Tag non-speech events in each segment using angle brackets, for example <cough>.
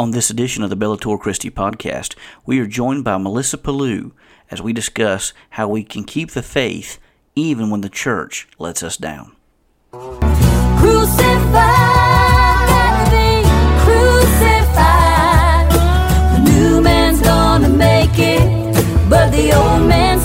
On this edition of the Bellator Christi podcast, we are joined by Melissa Pellew as we discuss how we can keep the faith even when the church lets us down. Me. The new man's gonna make it, but the old man's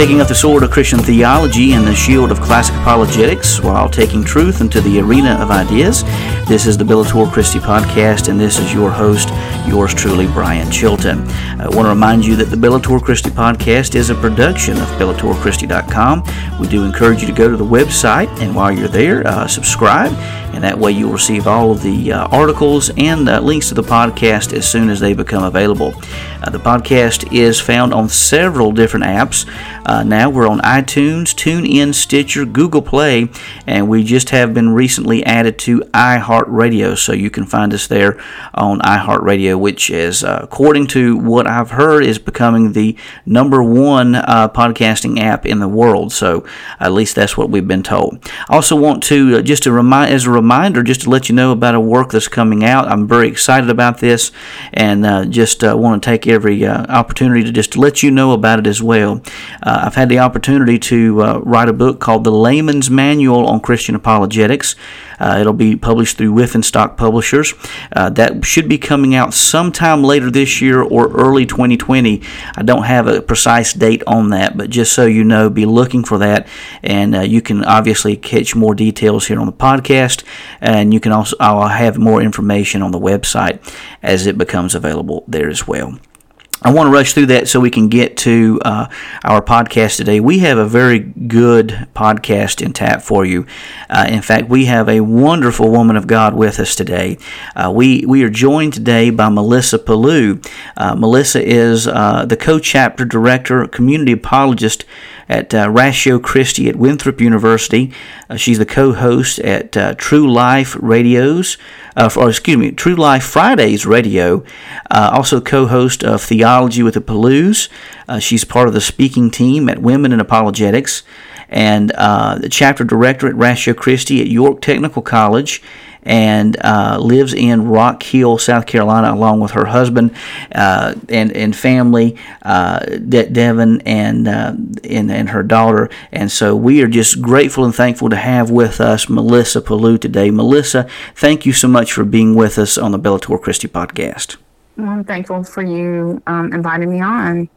Taking up the sword of Christian theology and the shield of classic apologetics while taking truth into the arena of ideas. This is the Bellator Christi podcast, and this is your host, yours truly, Brian Chilton. I want to remind you that the Bellator Christi podcast is a production of BellatorChristi.com. We do encourage you to go to the website, and while you're there, uh, subscribe, and that way you'll receive all of the uh, articles and uh, links to the podcast as soon as they become available. Uh, the podcast is found on several different apps. Uh, now we're on iTunes, TuneIn, Stitcher, Google Play, and we just have been recently added to iHeartRadio, so you can find us there on iHeartRadio, which is, uh, according to what I've heard, is becoming the number one uh, podcasting app in the world. So at least that's what we've been told. I also want to just to remind, as a reminder, just to let you know about a work that's coming out. I'm very excited about this, and uh, just uh, want to take every uh, opportunity to just let you know about it as well. Uh, I've had the opportunity to uh, write a book called The Layman's Manual on Christian Apologetics. Uh, it'll be published through Wipf and Stock Publishers. Uh, that should be coming out sometime later this year or early 2020. I don't have a precise date on that, but just so you know, be looking for that. And uh, you can obviously catch more details here on the podcast, and you can also I'll have more information on the website as it becomes available there as well. I want to rush through that so we can get to uh, our podcast today. We have a very good podcast in tap for you. Uh, in fact, we have a wonderful woman of God with us today. Uh, we we are joined today by Melissa Pellew. Uh, Melissa is uh, the co-chapter director, community apologist at uh, Ratio Christi at Winthrop University. Uh, she's the co-host at uh, True Life Radios, uh, or excuse me, True Life Fridays Radio. Uh, also co-host of Theology with the Pellews. Uh, she's part of the speaking team at Women in Apologetics, and the chapter director at Ratio Christi at York Technical College and uh, lives in Rock Hill, South Carolina, along with her husband uh, and and family, uh, De- Devin and, uh, and and her daughter. And so we are just grateful and thankful to have with us Melissa Pellew today. Melissa, thank you so much for being with us on the Bellator Christi podcast. Well, I'm thankful for you um, inviting me on,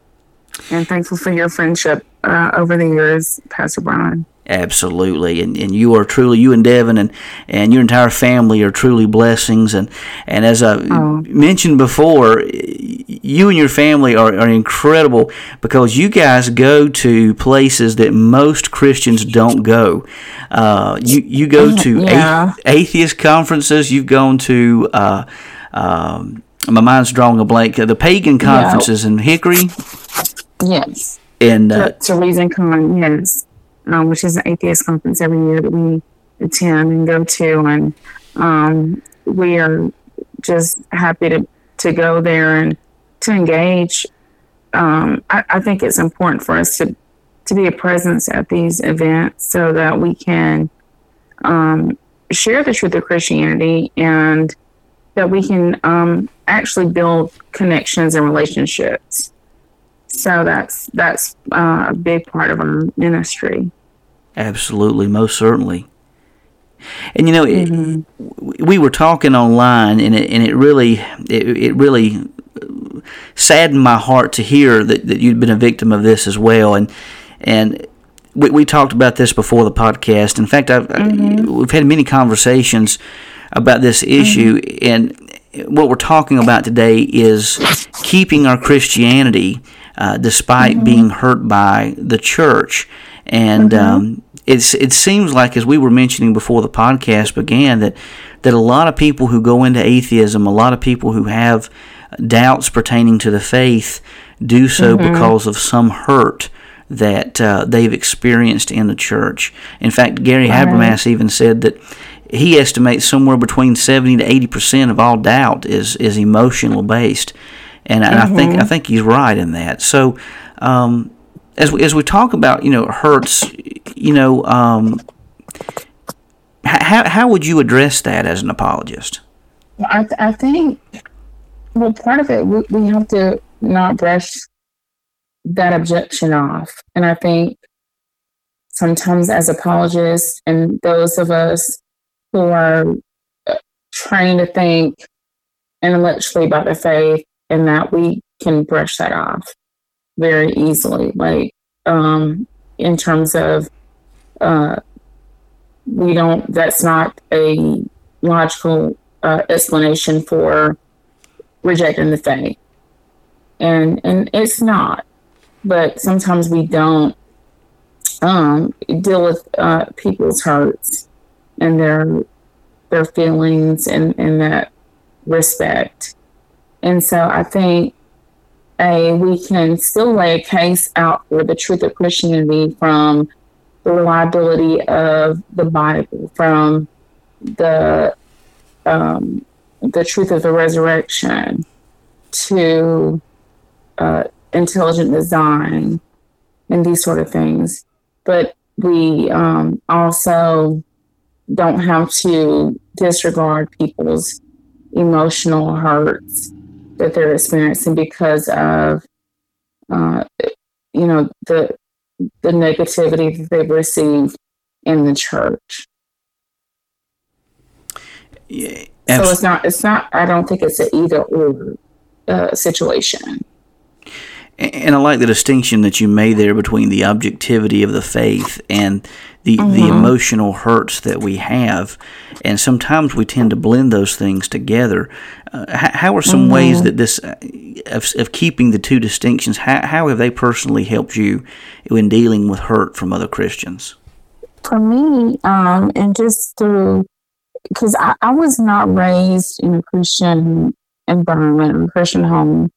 and thankful for your friendship uh, over the years, Pastor Brian. Absolutely, and, and you are truly you and Devin and, and your entire family are truly blessings and and as I Oh. mentioned before, you and your family are, are incredible because you guys go to places that most Christians don't go. Uh, you you go to <laughs> Yeah. athe- atheist conferences. You've gone to. Uh, um, my mind's drawing a blank. The pagan conferences in Hickory Yes, and uh, Reason Con, yes, um, which is an atheist conference every year that we attend and go to, and um, we are just happy to to go there and to engage. Um, I, I think it's important for us to to be a presence at these events so that we can um, share the truth of Christianity and that we can um, actually build connections and relationships. So that's that's uh, a big part of our ministry. Absolutely, most certainly. And you know, it, we were talking online, and it and it really it, it really saddened my heart to hear that, that you'd been a victim of this as well. And and we, we talked about this before the podcast. In fact, I've, we've had many conversations about this issue, and what we're talking about today is keeping our Christianity uh, despite mm-hmm. being hurt by the church. And mm-hmm. um, it's it seems like, as we were mentioning before the podcast began, that that a lot of people who go into atheism, a lot of people who have doubts pertaining to the faith, do so mm-hmm. because of some hurt that uh, they've experienced in the church. In fact, Gary right. Habermas even said that he estimates somewhere between 70 to 80 percent of all doubt is is emotional based, and, mm-hmm. I think I mm-hmm. think he's right in that. So, um, as we, as we talk about you know hurts, you know, um, how how would you address that as an apologist? I th- I think well part of it we, we have to not brush that objection off, and I think sometimes as apologists and those of us who are uh, trying to think intellectually about the faith and that we can brush that off very easily like um in terms of uh we don't that's not a logical uh, explanation for rejecting the faith and and it's not but sometimes we don't um deal with uh people's hurts and their their feelings and, and that respect. And so I think a we can still lay a case out for the truth of Christianity from the reliability of the Bible, from the um, the truth of the resurrection to uh, intelligent design and these sort of things. But we um, also don't have to disregard people's emotional hurts that they're experiencing because of uh, you know the the negativity that they've received in the church. Yeah, so it's not it's not I don't think it's an either or uh, situation. And I like the distinction that you made there between the objectivity of the faith and the mm-hmm. the emotional hurts that we have, and sometimes we tend to blend those things together. Uh, how, are some mm-hmm. ways that this uh, of, of keeping the two distinctions? How, how have they personally helped you in dealing with hurt from other Christians? For me, um, and just through because I, I was not raised in a Christian environment, a Christian home.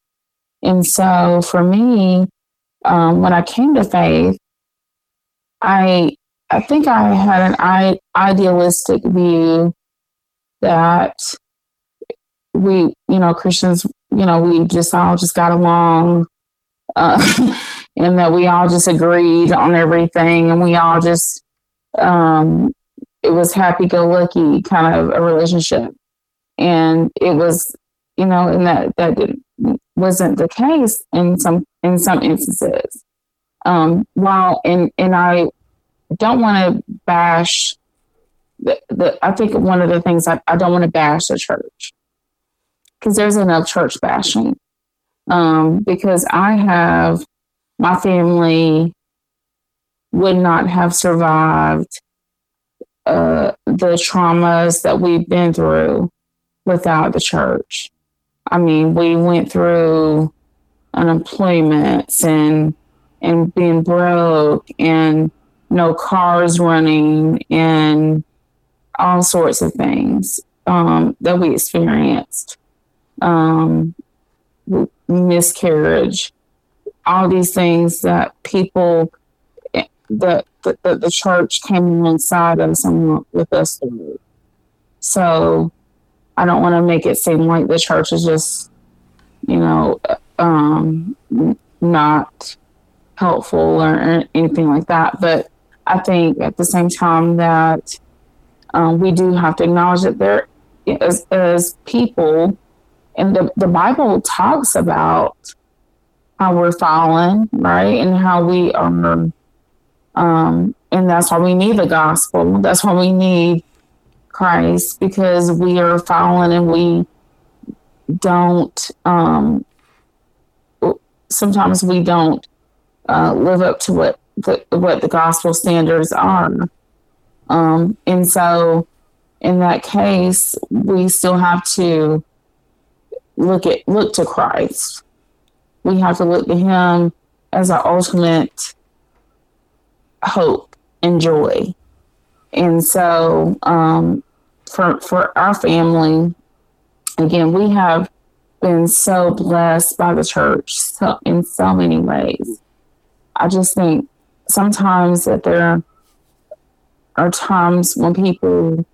And so for me, um, when I came to faith, I I think I had an idealistic view that we, you know, Christians, you know, we just all just got along, uh, <laughs> and that we all just agreed on everything, and we all just, um, it was happy-go-lucky kind of a relationship, and it was, you know, and that that wasn't the case in some in some instances. Um, while and and I don't want to bash the, the I think one of the things I, I don't want to bash the church because there's enough church bashing. Um, because I have my family would not have survived uh, the traumas that we've been through without the church. I mean, we went through unemployment and and being broke and no cars running and all sorts of things um, that we experienced. Um, miscarriage all these things that people that the, the, church came inside of some with us through. So i don't want to make it seem like the church is just you know um, not helpful or anything like that but I think at the same time that um, we do have to acknowledge that there, as, people, and the, the Bible talks about how we're fallen, right? And how we are, um, and that's why we need the gospel. That's why we need Christ because we are fallen and we don't, um, sometimes we don't uh, live up to what the, what the gospel standards are. Um, and so, in that case, we still have to look at look to Christ we have to look to Him as our ultimate hope and joy. And so, um, for for our family, again, we have been so blessed by the church so, in so many ways. I just think sometimes that there are times when people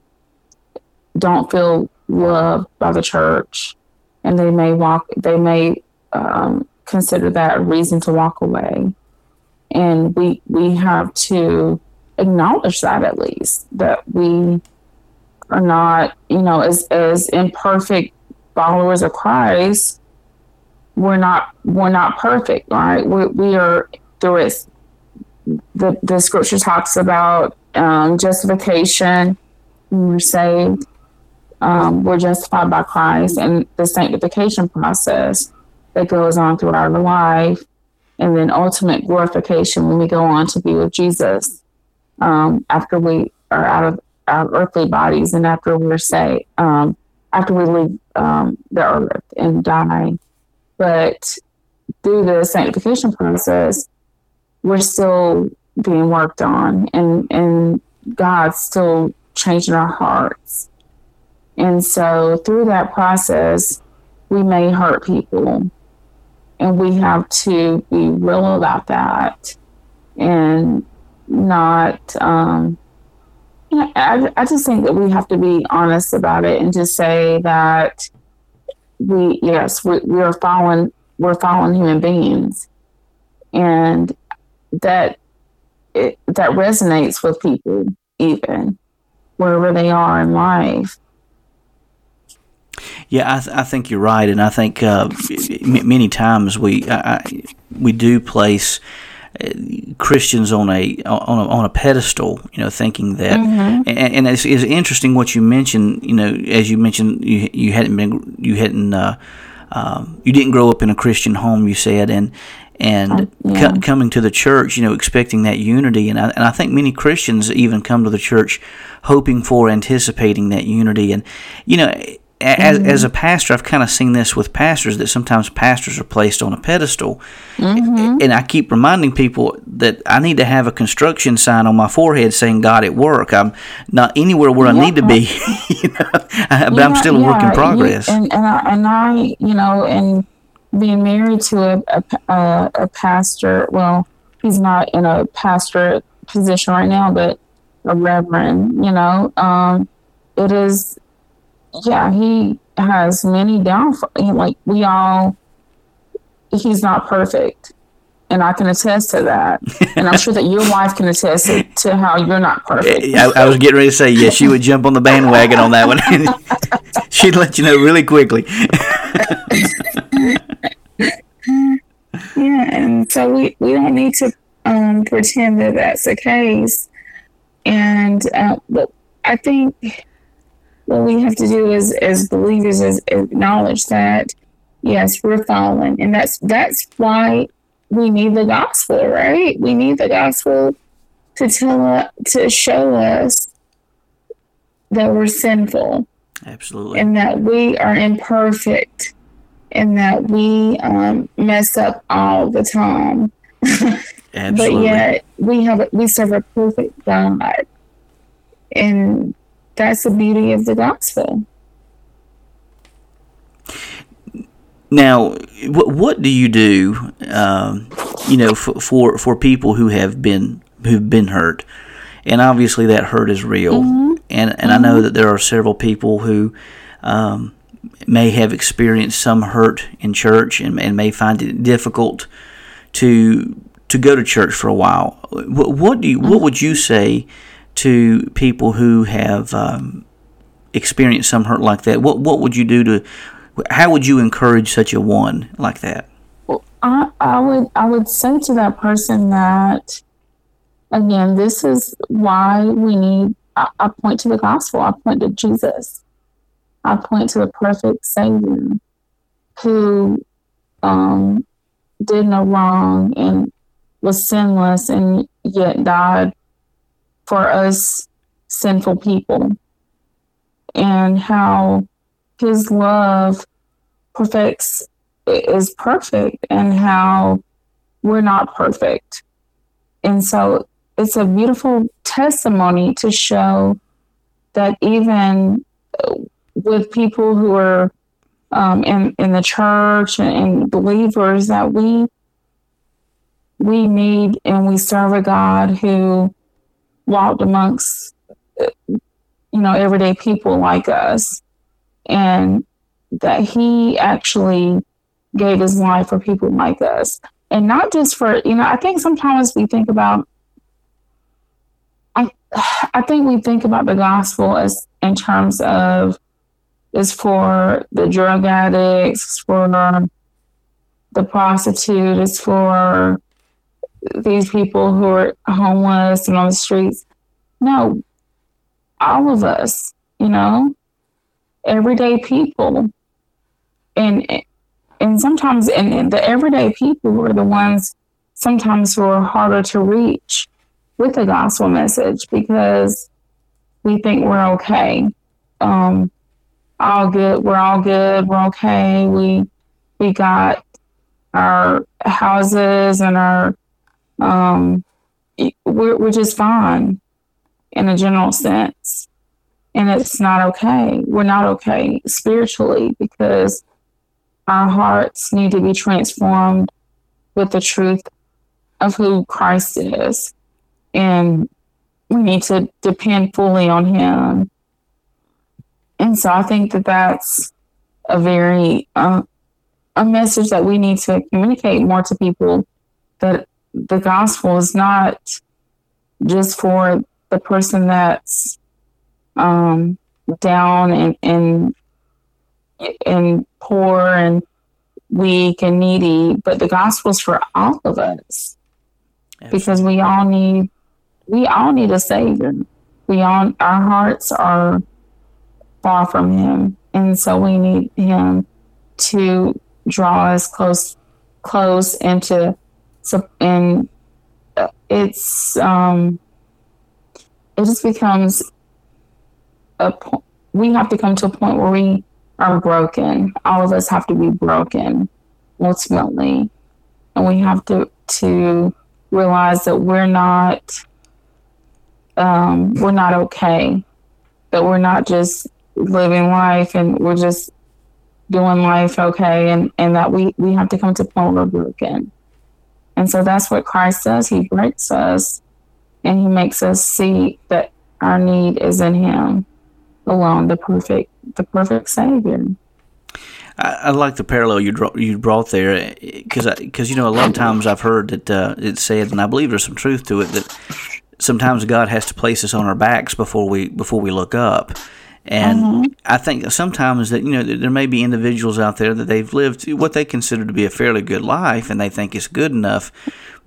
don't feel loved by the church and they may walk they may um, consider that a reason to walk away and we we have to acknowledge that at least that we are not you know as as imperfect followers of christ we're not we're not perfect right? We, we are it. The the scripture talks about um, justification. We're saved um, we're justified by christ and the sanctification process that goes on throughout our life and then ultimate glorification when we go on to be with jesus um, after we are out of our earthly bodies and after we're say um, after we leave um, the earth and die but through the sanctification process we're still being worked on and and God's still changing our hearts. And so through that process, we may hurt people. And we have to be real about that and not um I, I just think that we have to be honest about it and just say that we yes we, we are fallen we're fallen human beings. And that it, that resonates with people even wherever they are in life. Yeah, I, th- I think you're right, and I think uh, m- many times we I, we do place Christians on a on a on a pedestal, you know, thinking that, Mm-hmm. and, and it's, it's interesting what you mentioned. You know, as you mentioned, you you hadn't been you hadn't uh, um, you didn't grow up in a Christian home. You said, and and Uh, yeah. co- coming to the church, you know, expecting that unity, and I, and I think many Christians even come to the church hoping for, anticipating that unity, and you know. As, Mm-hmm. as a pastor, I've kind of seen this with pastors that sometimes pastors are placed on a pedestal, Mm-hmm. and I keep reminding people that I need to have a construction sign on my forehead saying "God at work." I'm not anywhere where I need to be, <laughs> you know, but I'm still a work in yeah, you- progress. and and I, and I, you know, and being married to a a, a a pastor. Well, he's not in a pastor position right now, but a reverend. You know, um, it is. Yeah, he has many downfalls. Like we all, he's not perfect. And I can attest to that. And I'm sure that your wife can attest to, to how you're not perfect. I, I was getting ready to say, yeah, she would jump on the bandwagon on that one. <laughs> She'd let you know really quickly. Yeah, and so we, we don't need to um, pretend that that's the case. And uh, but I think what we have to do is, as believers is acknowledge that yes, we're fallen, and that's that's why we need the gospel, right? We need the gospel to tell us, to show us that we're sinful Absolutely. and that we are imperfect and that we um, mess up all the time. <laughs> Absolutely. But yet we have a, we serve a perfect God, and that's the beauty of the gospel. Now, what, what do you do, um, you know, for, for for people who have been who've been hurt, and obviously that hurt is real, and and I know that there are several people who um, may have experienced some hurt in church and, and may find it difficult to to go to church for a while. What, what do you what would you say to people who have um, experienced some hurt like that? What what would you do to how would you encourage such a one like that? I, I would I would say to that person that again, this is why we need. I, I point to the gospel. I point to Jesus. I point to the perfect Savior who um, did no wrong and was sinless and yet died for us sinful people, and how His love perfects is perfect and how we're not perfect. And so it's a beautiful testimony to show that even with people who are um, in in the church and, and believers that we we need and we serve a God who walked amongst you know everyday people like us. And that he actually gave his life for people like us. And not just for you know i think sometimes we think about i <sighs> i think we think about the gospel as in terms of is for the drug addicts for the prostitute it's for these people who are homeless and on the streets. No all of us you know? Everyday people. And and sometimes and the everyday people are the ones sometimes who are harder to reach with the gospel message because we think we're okay. Um all good we're all good we're okay. We we got our houses and our um we're, we're just fine in a general sense and it's not okay we're not okay spiritually because our hearts need to be transformed with the truth of who Christ is. And we need to depend fully on Him. And so I think that that's a very, uh, a message that we need to communicate more to people that the gospel is not just for the person that's um, down and, and and poor and weak and needy, but the gospel's for all of us Absolutely. because we all need we all need a savior. We all our hearts are far from him, and so we need him to draw us close close into and uh, it's um it just becomes a point we have to come to a point where we are broken. All of us have to be broken ultimately. And we have to to realize that we're not um, we're not okay. That we're not just living life and we're just doing life okay and, and that we, we have to come to a point where we're broken. And so that's what Christ does. He breaks us and he makes us see that our need is in him alone, the perfect the perfect Savior. I, I like the parallel you draw, you brought there because because you know a lot of times I've heard that uh, it's said and I believe there's some truth to it that sometimes God has to place us on our backs before we before we look up. And mm-hmm. I think sometimes that you know there may be individuals out there that they've lived what they consider to be a fairly good life, and they think it's good enough.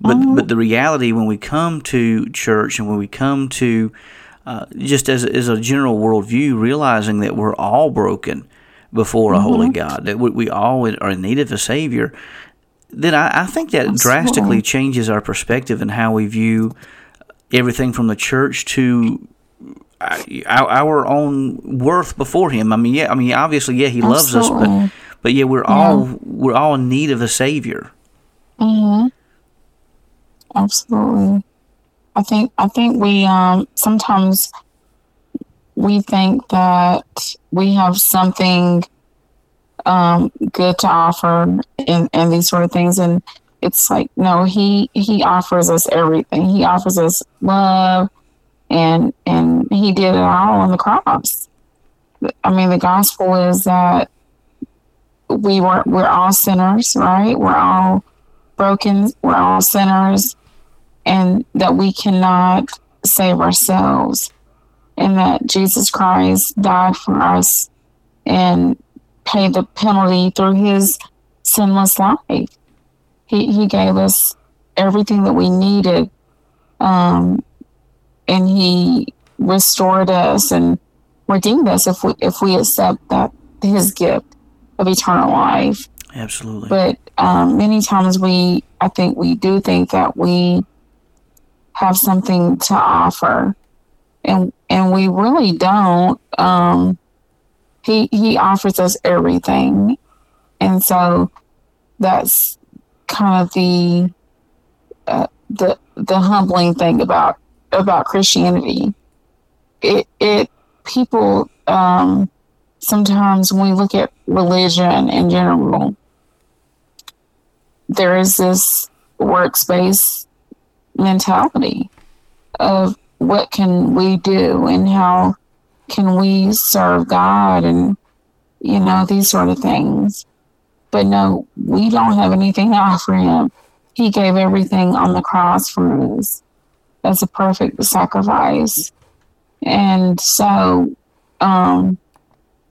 But mm-hmm. but the reality when we come to church and when we come to uh, just as, as a general worldview, realizing that we're all broken before a mm-hmm. holy God, that we, we, all are in need of a Savior, then I, I think that Absolutely. drastically changes our perspective and how we view everything from the church to our, our own worth before Him. I mean, yeah, I mean, obviously, yeah, He loves us, but but yeah, we're yeah. all we're all in need of a Savior. Mm-hmm. Absolutely. I think I think we um, sometimes we think that we have something um, good to offer in, in these sort of things, and it's like no, he he offers us everything. He offers us love, and and he did it all on the cross. I mean, the gospel is that we were we're all sinners, right? We're all broken. We're all sinners and that we cannot save ourselves, and that Jesus Christ died for us and paid the penalty through his sinless life. He, he gave us everything that we needed, um, and he restored us and redeemed us if we if we accept that his gift of eternal life. Absolutely. But um, many times we, I think we do think that we have something to offer and and we really don't um he he offers us everything and so that's kind of the uh, the the humbling thing about about Christianity. It it people um, sometimes when we look at religion in general, there is this workspace mentality of what can we do and how can we serve God and you know these sort of things. But no, we don't have anything to offer him. He gave everything on the cross for us as a perfect sacrifice. And so um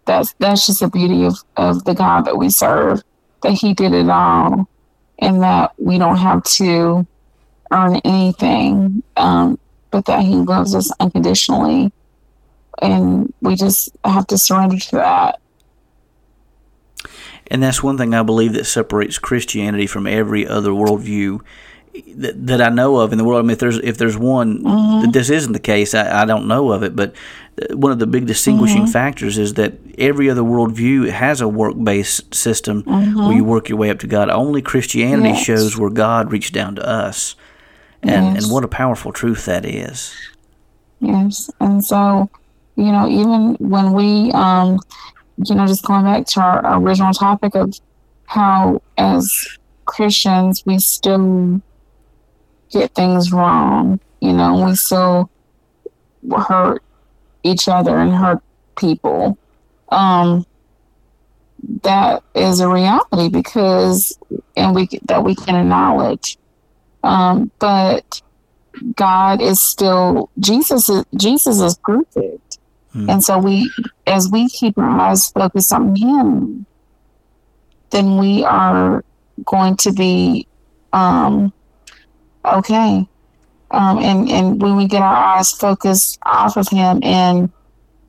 that's that's just the beauty of, of the God that we serve, that he did it all and that we don't have to earn anything, um, but that he loves us unconditionally. And we just have to surrender to that. And that's one thing I believe that separates Christianity from every other worldview that, that I know of in the world. I mean, if there's if there's one mm-hmm. that this isn't the case, I, I, don't know of it. But one of the big distinguishing mm-hmm. factors is that every other worldview has a work based system mm-hmm. where you work your way up to God. Only Christianity yes. shows where God reached down to us, and yes. and what a powerful truth that is. Yes, and so you know, even when we, um, you know, just going back to our original topic of how as Christians we still get things wrong. You know, we still hurt each other and hurt people. Um, that is a reality because, and we that we can acknowledge. Um, but God is still Jesus. Is, Jesus is perfect, mm. and so we, as we keep our eyes focused on Him, then we are going to be um, okay. Um, and, and when we get our eyes focused off of him and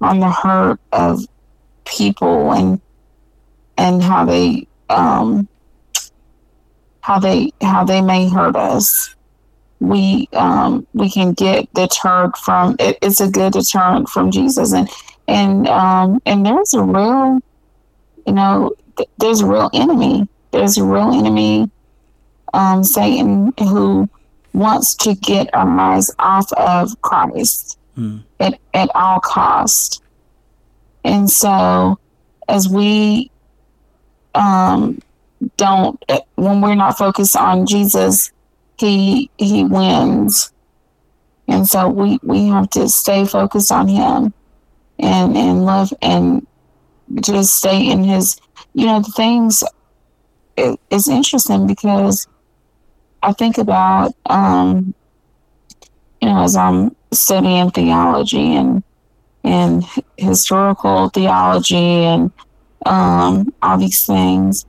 on the hurt of people and and how they um, how they how they may hurt us, we um, we can get deterred from it, it's a good deterrent from Jesus and and um, and there's a real you know th- there's a real enemy there's a real enemy um, Satan who wants to get our eyes off of Christ mm. at, at all cost. And so as we um, don't when we're not focused on Jesus, he he wins. And so we, we have to stay focused on him and and love and just stay in his you know the things it, it's interesting because I think about, um, you know, as I'm studying theology and and historical theology and um, all these things,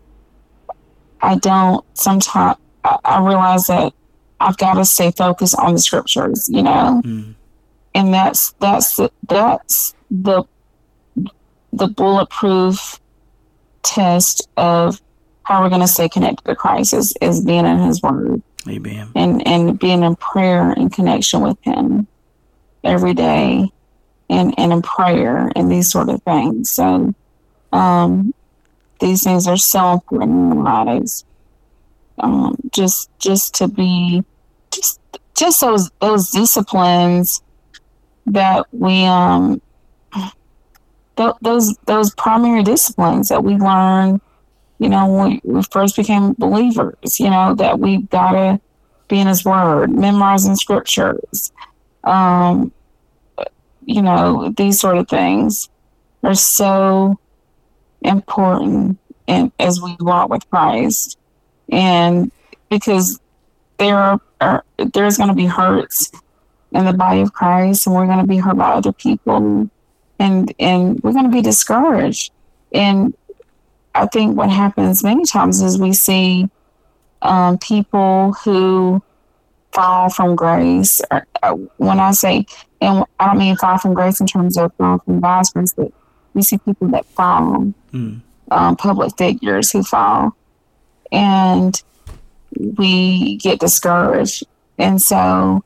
I don't sometimes I, I realize that I've got to stay focused on the scriptures, you know, mm. and that's that's that's the the bulletproof test of how we're going to stay connected to Christ is, is being in His Word. Amen. And and being in prayer and connection with Him every day, and and in prayer and these sort of things. So, um, these things are so important in our lives. Um, just just to be just just those those disciplines that we um th- those those primary disciplines that we learn you know, when we first became believers, you know, that we've gotta be in his word, memorizing scriptures, um, you know, these sort of things are so important and as we walk with Christ. And because there are there's gonna be hurts in the body of Christ and we're gonna be hurt by other people and and we're gonna be discouraged. And I think what happens many times is we see um, people who fall from grace. Or, uh, when I say, and I don't mean fall from grace in terms of fall from God's grace, but we see people that fall, mm. um, public figures who fall, and we get discouraged. And so,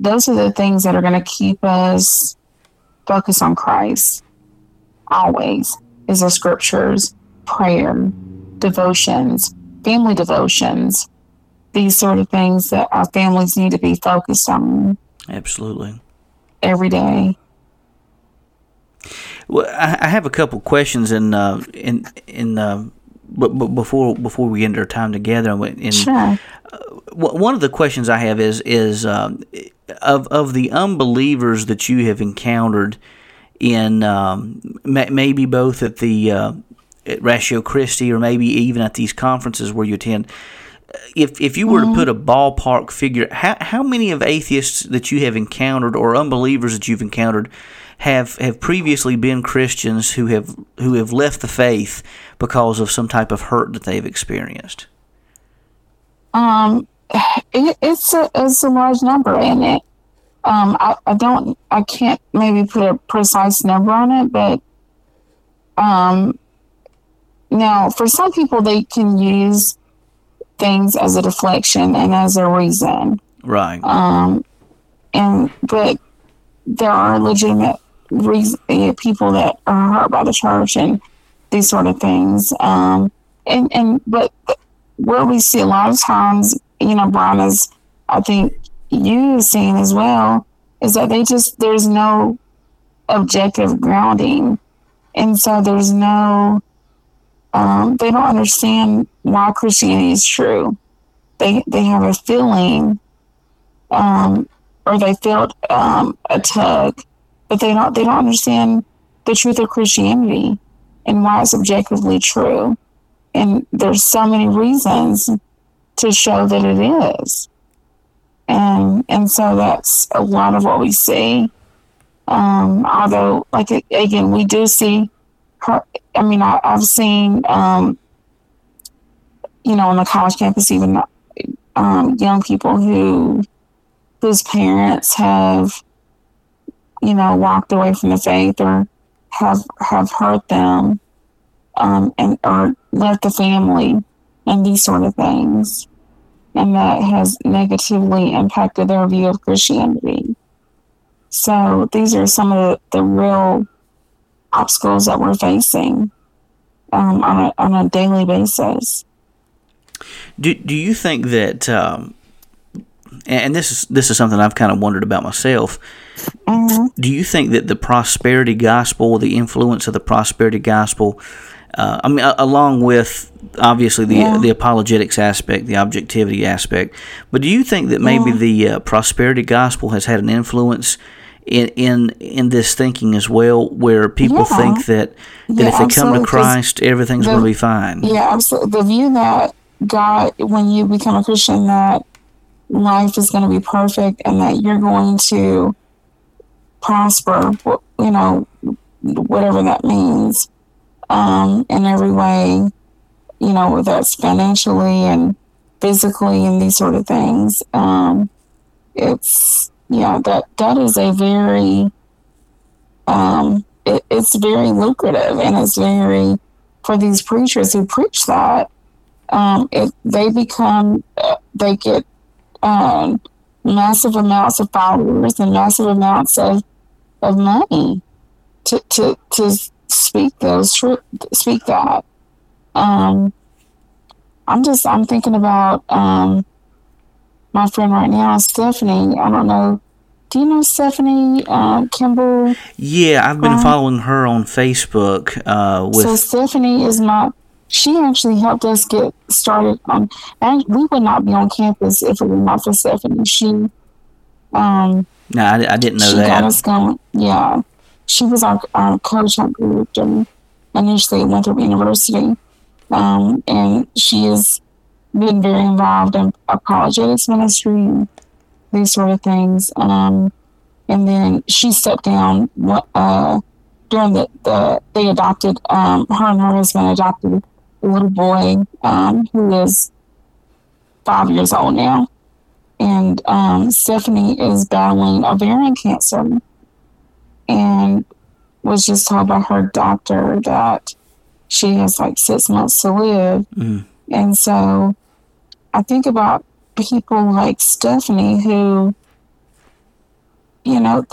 those are the things that are going to keep us focused on Christ always is the scriptures prayer, devotions, family devotions, these sort of things that our families need to be focused on Absolutely. every day. Well, I, have a couple questions in uh, in in uh, but, but before before we end our time together, and Sure. w- one of the questions I have is is um, of of the unbelievers that you have encountered in um, ma- maybe both at the uh, at Ratio Christi or maybe even at these conferences where you attend. If if you were to put a ballpark figure, how how many of atheists that you have encountered or unbelievers that you've encountered have have previously been Christians who have who have left the faith because of some type of hurt that they've experienced? Um, it, it's a it's a large number, and it. Um, I, I don't I can't maybe put a precise number on it, but um, now for some people they can use things as a deflection and as a reason. Right. Um, and but there are legitimate reason, eh, people that are hurt by the church and these sort of things. Um, and and but where we see a lot of times, you know, Brian is, I think you have seen as well, is that they just there's no objective grounding, and so there's no. Um, they don't understand why Christianity is true. They they have a feeling um, or they felt um, a tug, but they don't they don't understand the truth of Christianity and why it's objectively true. And there's so many reasons to show that it is. And and so that's a lot of what we see. Um, although, like again, we do see. I mean, I, I've seen, um, you know, on the college campus, even um, young people who whose parents have, you know, walked away from the faith or have have hurt them, um, and or left the family, and these sort of things, and that has negatively impacted their view of Christianity. So these are some of the, the real obstacles that we're facing um, on a on a daily basis. Do Do you think that? Um, and this is this is something I've kind of wondered about myself. Mm-hmm. Do you think that the prosperity gospel, the influence of the prosperity gospel, uh, I mean, a- along with obviously the Yeah. the apologetics aspect, the objectivity aspect, but do you think that maybe Yeah. the uh, prosperity gospel has had an influence in in in this thinking as well, where people Yeah. think that that Yeah, if they come to Christ, everything's going to be fine? Yeah, absolutely. The view that God, when you become a Christian, that life is going to be perfect and that you're going to prosper, you know, whatever that means, um, in every way, you know, whether that's financially and physically and these sort of things. Um, it's, yeah, that, that is a very, um, it, it's very lucrative and it's very, for these preachers who preach that, um, it, they become, uh, they get um, massive amounts of followers and massive amounts of, of money to, to, to speak those speak that. Um, I'm just, I'm thinking about um, my friend right now, Stephanie. I don't know. Do you know Stephanie uh, Kimball? Yeah, I've been Right. following her on Facebook uh, with so Stephanie is my. She actually helped us get started on, and we would not be on campus if it were not for Stephanie. She, um, No, I, I didn't know she got us going. Yeah, she was our, our coach at group during initially at Winthrop University, um, and she has been very involved in apologetics ministry these sort of things. Um, and then she stepped down uh, during the, the they adopted um, her and her husband adopted a little boy um, who is five years old now and um, Stephanie is battling ovarian cancer and was just told by her doctor that she has like six months to live. Mm. And so I think about people like Stephanie who, you know,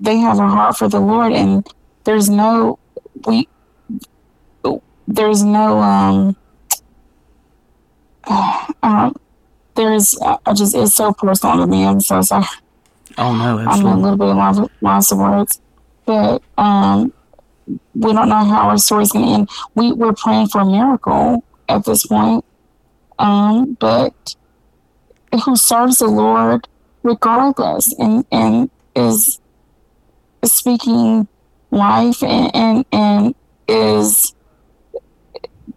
they, have a heart for the Lord and there's no, we, there's no, um, <sighs> um, there's I just it's so personal to me. I'm so sorry. Oh no, I'm a little bit lost, lost of words, but um, we don't know how our story's going to end. We we're praying for a miracle at this point, um, but who serves the Lord regardless and and is speaking life and and, and is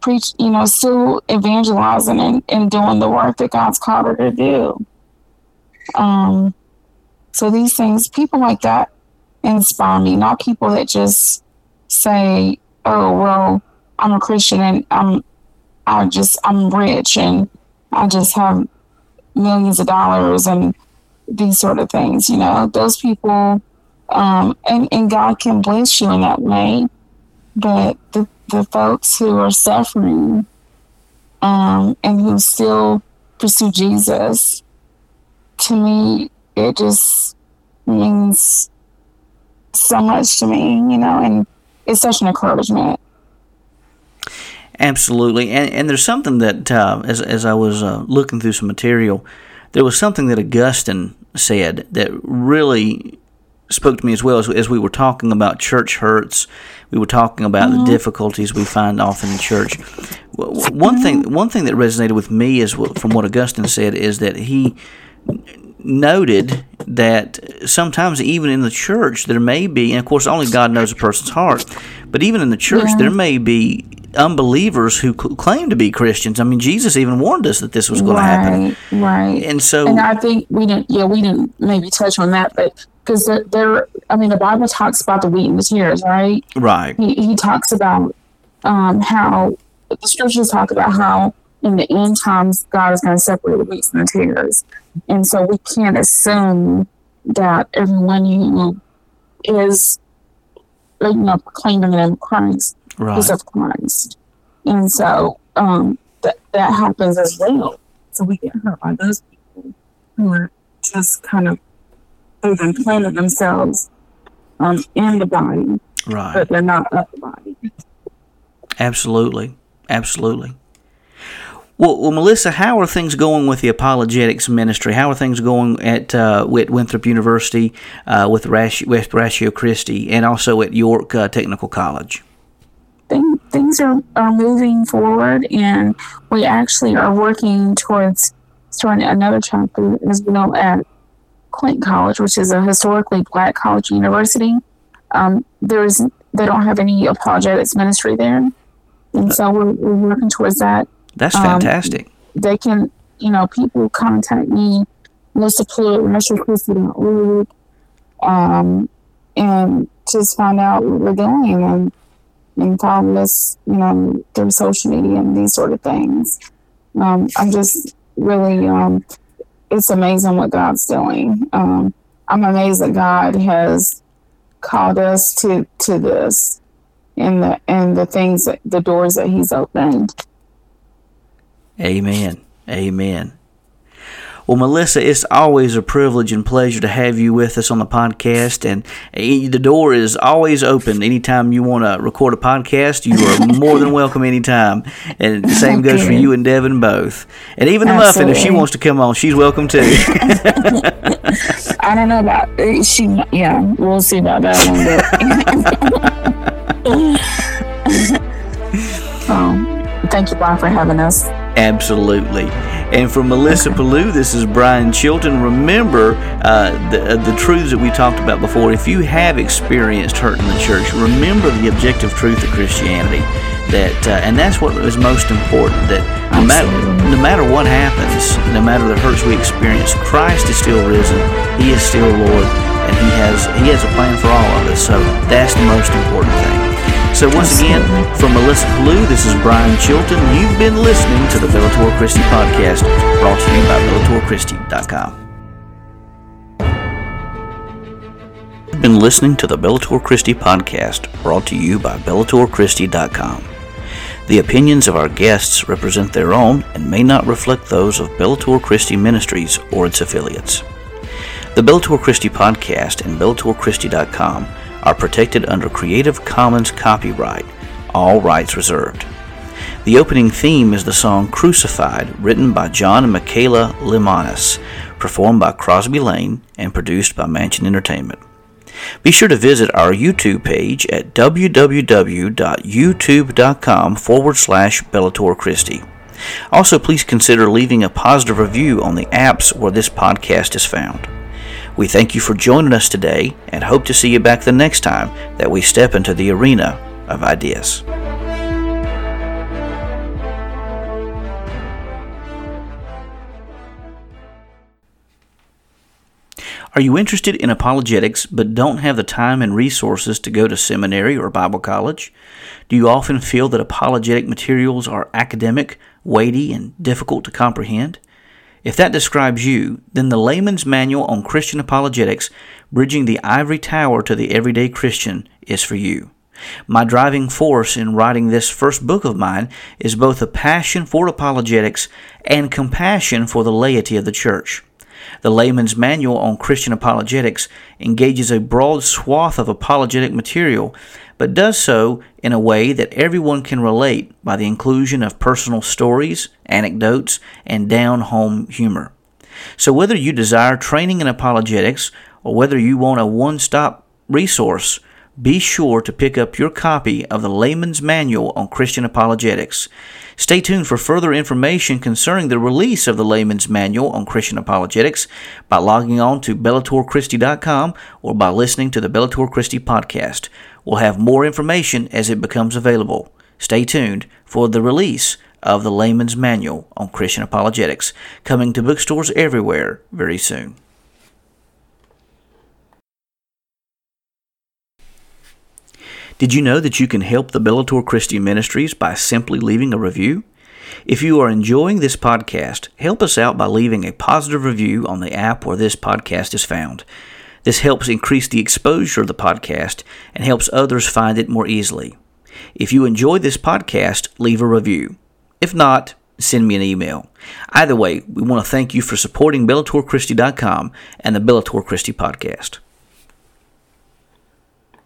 preach you know still evangelizing and, and doing the work that God's called her to do. Um, so these things, people like that inspire me, not people that just say, "Oh, well, I'm a Christian and I'm, I just I'm rich and I just have millions of dollars and these sort of things." You know, those people, um, and and God can bless you in that way, but the the folks who are suffering, um, and who still pursue Jesus, to me, it just means so much to me, you know, and it's such an encouragement. Absolutely, and and there's something that uh, as as I was uh, looking through some material, there was something that Augustine said that really spoke to me as well as, as we were talking about church hurts. We were talking about the difficulties we find often in church. One thing, one thing that resonated with me is what- from what Augustine said is that he noted that sometimes even in the church there may be, and of course only God knows a person's heart, but even in the church Yeah. there may be unbelievers who claim to be Christians. I mean, Jesus even warned us that this was going to happen, Right, right. and so And I think we didn't, yeah, we didn't maybe touch on that, but because there, there, I mean, the Bible talks about the wheat and the tares, right? right, He, he talks about um, how the scriptures talk about how in the end times God is going to separate the wheat from the tares, and so we can't assume that everyone who is, you know, proclaiming the name Christ right, is of Christ, and so um, that that happens as well. So we get hurt by those people who are just kind of who've implanted themselves um, in the body, right. but they're not of the body. Absolutely, absolutely. Well, well, Melissa, how are things going with the apologetics ministry? How are things going at uh, at Winthrop University uh, with Ratio, with Ratio Christi, and also at York uh, Technical College? Thing, things are, are moving forward, and we actually are working towards starting another chapter as well at Clinton College, which is a historically black college university. Um, there's they don't have any apologetics ministry there, and so we're, we're working towards that. That's Um, fantastic. they can, you know, people contact me, Melissa Pellew, MetroChristi.org, um, and just find out what we're doing and, and follow us, you know, through social media and these sort of things. Um, I'm just really, um, it's amazing what God's doing. Um, I'm amazed that God has called us to, to this and the, and the things that the doors that he's opened. Amen. Amen. Well, Melissa, it's always a privilege and pleasure to have you with us on the podcast. And eh, the door is always open. Anytime you want to record a podcast, you are more than <laughs> welcome anytime. And the same goes for you and Devin both. And even the Muffin, if she wants to come on, she's welcome too. <laughs> I don't know about uh, she. Yeah, we'll see about that one. <laughs> Um, thank you, Brian, for having us. Absolutely. And for Melissa Pellew, this is Brian Chilton. Remember uh, the, uh, the truths that we talked about before. If you have experienced hurt in the church, remember the objective truth of Christianity. That uh, and that's what is most important. That no matter no matter what happens, no matter the hurts we experience, Christ is still risen. He is still Lord, and He has He has a plan for all of us. So that's the most important thing. So once again, from Melissa Pellew, this is Brian Chilton. You've been listening to the Bellator Christi podcast, brought to you by BellatorChristi.com. You've been listening to the Bellator Christi podcast, brought to you by BellatorChristi.com. The opinions of our guests represent their own and may not reflect those of Bellator Christi Ministries or its affiliates. The Bellator Christi podcast and BellatorChristi.com are protected under Creative Commons copyright, all rights reserved. The opening theme is the song Crucified, written by John and Michaela Limanis, performed by Crosby Lane and produced by Mansion Entertainment. Be sure to visit our YouTube page at www.youtube.com forward slash Bellator Christi. Also, please consider leaving a positive review on the apps where this podcast is found. We thank you for joining us today and hope to see you back the next time that we step into the arena of ideas. Are you interested in apologetics but don't have the time and resources to go to seminary or Bible college? Do you often feel that apologetic materials are academic, weighty, and difficult to comprehend? If that describes you, then the Layman's Manual on Christian Apologetics, Bridging the Ivory Tower to the Everyday Christian, is for you. My driving force in writing this first book of mine is both a passion for apologetics and compassion for the laity of the church. The Layman's Manual on Christian Apologetics engages a broad swath of apologetic material, but does so in a way that everyone can relate by the inclusion of personal stories, anecdotes, and down home humor. So, whether you desire training in apologetics or whether you want a one stop resource, be sure to pick up your copy of the Layman's Manual on Christian Apologetics. Stay tuned for further information concerning the release of the Layman's Manual on Christian Apologetics by logging on to BellatorChristi.com or by listening to the Bellator Christi podcast. We'll have more information as it becomes available. Stay tuned for the release of the Layman's Manual on Christian Apologetics, coming to bookstores everywhere very soon. Did you know that you can help the Bellator Christi Ministries by simply leaving a review? If you are enjoying this podcast, help us out by leaving a positive review on the app where this podcast is found. This helps increase the exposure of the podcast and helps others find it more easily. If you enjoy this podcast, leave a review. If not, send me an email. Either way, we want to thank you for supporting BellatorChristi.com and the Bellator Christi podcast.